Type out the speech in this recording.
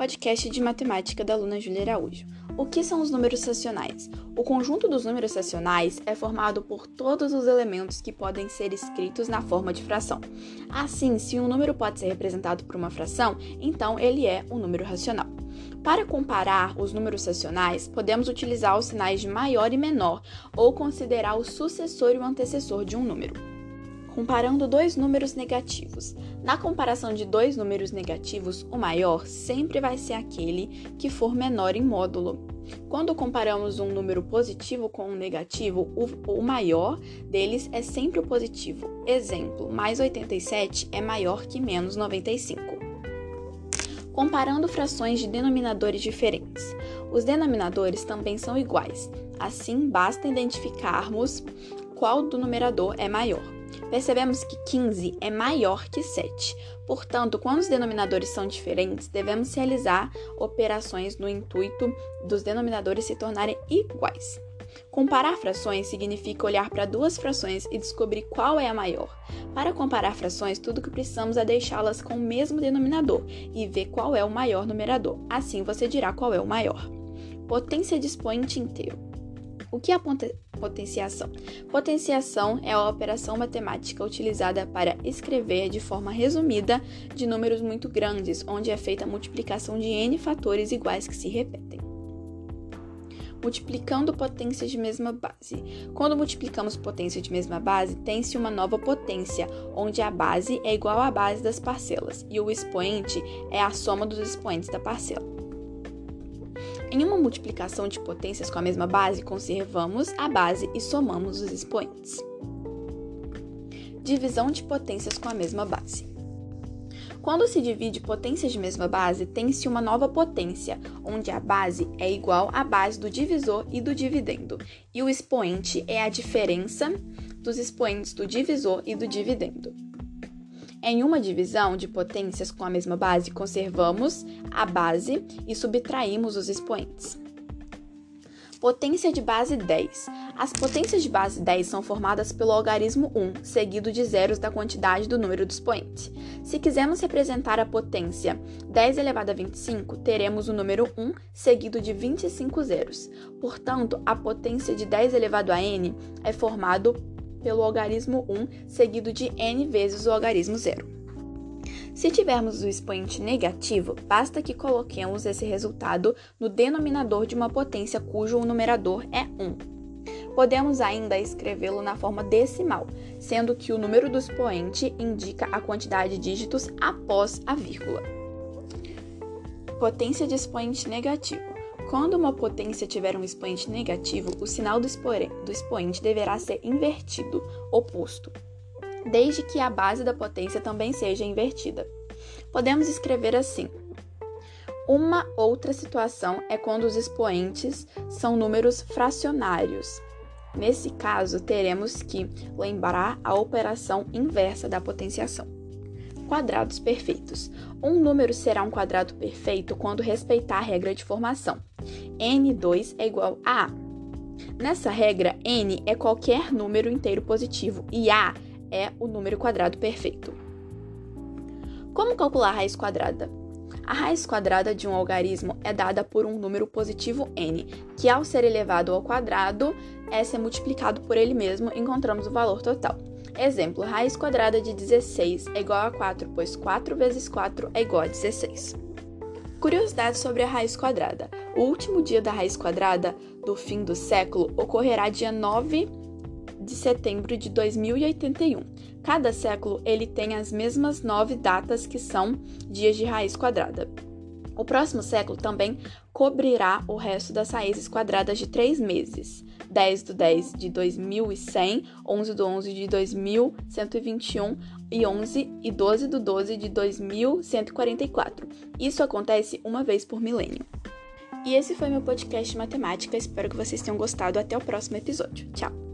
podcast de matemática da aluna Júlia Araújo. O que são os números racionais? O conjunto dos números racionais é formado por todos os elementos que podem ser escritos na forma de fração. Assim, se um número pode ser representado por uma fração, então ele é um número racional. Para comparar os números racionais, podemos utilizar os sinais de maior e menor ou considerar o sucessor e o antecessor de um número comparando dois números negativos. Na comparação de dois números negativos, o maior sempre vai ser aquele que for menor em módulo. Quando comparamos um número positivo com um negativo, o, o, maior deles é sempre o positivo. Exemplo, mais 87 é maior que menos 95. Comparando frações de denominadores diferentes. Os denominadores também são iguais, assim basta identificarmos qual do numerador é maior percebemos que 15 é maior que 7. Portanto, quando os denominadores são diferentes, devemos realizar operações no intuito dos denominadores se tornarem iguais. Comparar frações significa olhar para duas frações e descobrir qual é a maior. Para comparar frações, tudo que precisamos é deixá-las com o mesmo denominador e ver qual é o maior numerador. Assim você dirá qual é o maior. Potência de expoente inteiro. O que é a potenciação? Potenciação é a operação matemática utilizada para escrever de forma resumida de números muito grandes, onde é feita a multiplicação de n fatores iguais que se repetem. Multiplicando potências de mesma base. Quando multiplicamos potência de mesma base, tem-se uma nova potência, onde a base é igual à base das parcelas e o expoente é a soma dos expoentes da parcela. Em uma multiplicação de potências com a mesma base, conservamos a base e somamos os expoentes. Divisão de potências com a mesma base. Quando se divide potências de mesma base, tem-se uma nova potência, onde a base é igual à base do divisor e do dividendo, e o expoente é a diferença dos expoentes do divisor e do dividendo. Em uma divisão de potências com a mesma base, conservamos a base e subtraímos os expoentes. Potência de base 10. As potências de base 10 são formadas pelo algarismo 1, seguido de zeros da quantidade do número do expoente. Se quisermos representar a potência 10 elevado a 25, teremos o número 1 seguido de 25 zeros. Portanto, a potência de 10 elevado a n é formado pelo algarismo 1 seguido de n vezes o algarismo 0. Se tivermos o expoente negativo, basta que coloquemos esse resultado no denominador de uma potência cujo numerador é 1. Podemos ainda escrevê-lo na forma decimal, sendo que o número do expoente indica a quantidade de dígitos após a vírgula. Potência de expoente negativo. Quando uma potência tiver um expoente negativo, o sinal do expoente deverá ser invertido, oposto, desde que a base da potência também seja invertida. Podemos escrever assim: uma outra situação é quando os expoentes são números fracionários. Nesse caso, teremos que lembrar a operação inversa da potenciação quadrados perfeitos. Um número será um quadrado perfeito quando respeitar a regra de formação. n2 é igual a a. Nessa regra, n é qualquer número inteiro positivo e a é o número quadrado perfeito. Como calcular a raiz quadrada? A raiz quadrada de um algarismo é dada por um número positivo n, que ao ser elevado ao quadrado é ser multiplicado por ele mesmo, encontramos o valor total. Exemplo, raiz quadrada de 16 é igual a 4, pois 4 vezes 4 é igual a 16. Curiosidade sobre a raiz quadrada. O último dia da raiz quadrada do fim do século ocorrerá dia 9 de setembro de 2081. Cada século ele tem as mesmas nove datas que são dias de raiz quadrada. O próximo século também cobrirá o resto das raízes quadradas de três meses: 10 do 10 de 2100, 11 do 11 de 2121 e 11 e 12 do 12 de 2144. Isso acontece uma vez por milênio. E esse foi meu podcast de matemática. Espero que vocês tenham gostado. Até o próximo episódio. Tchau!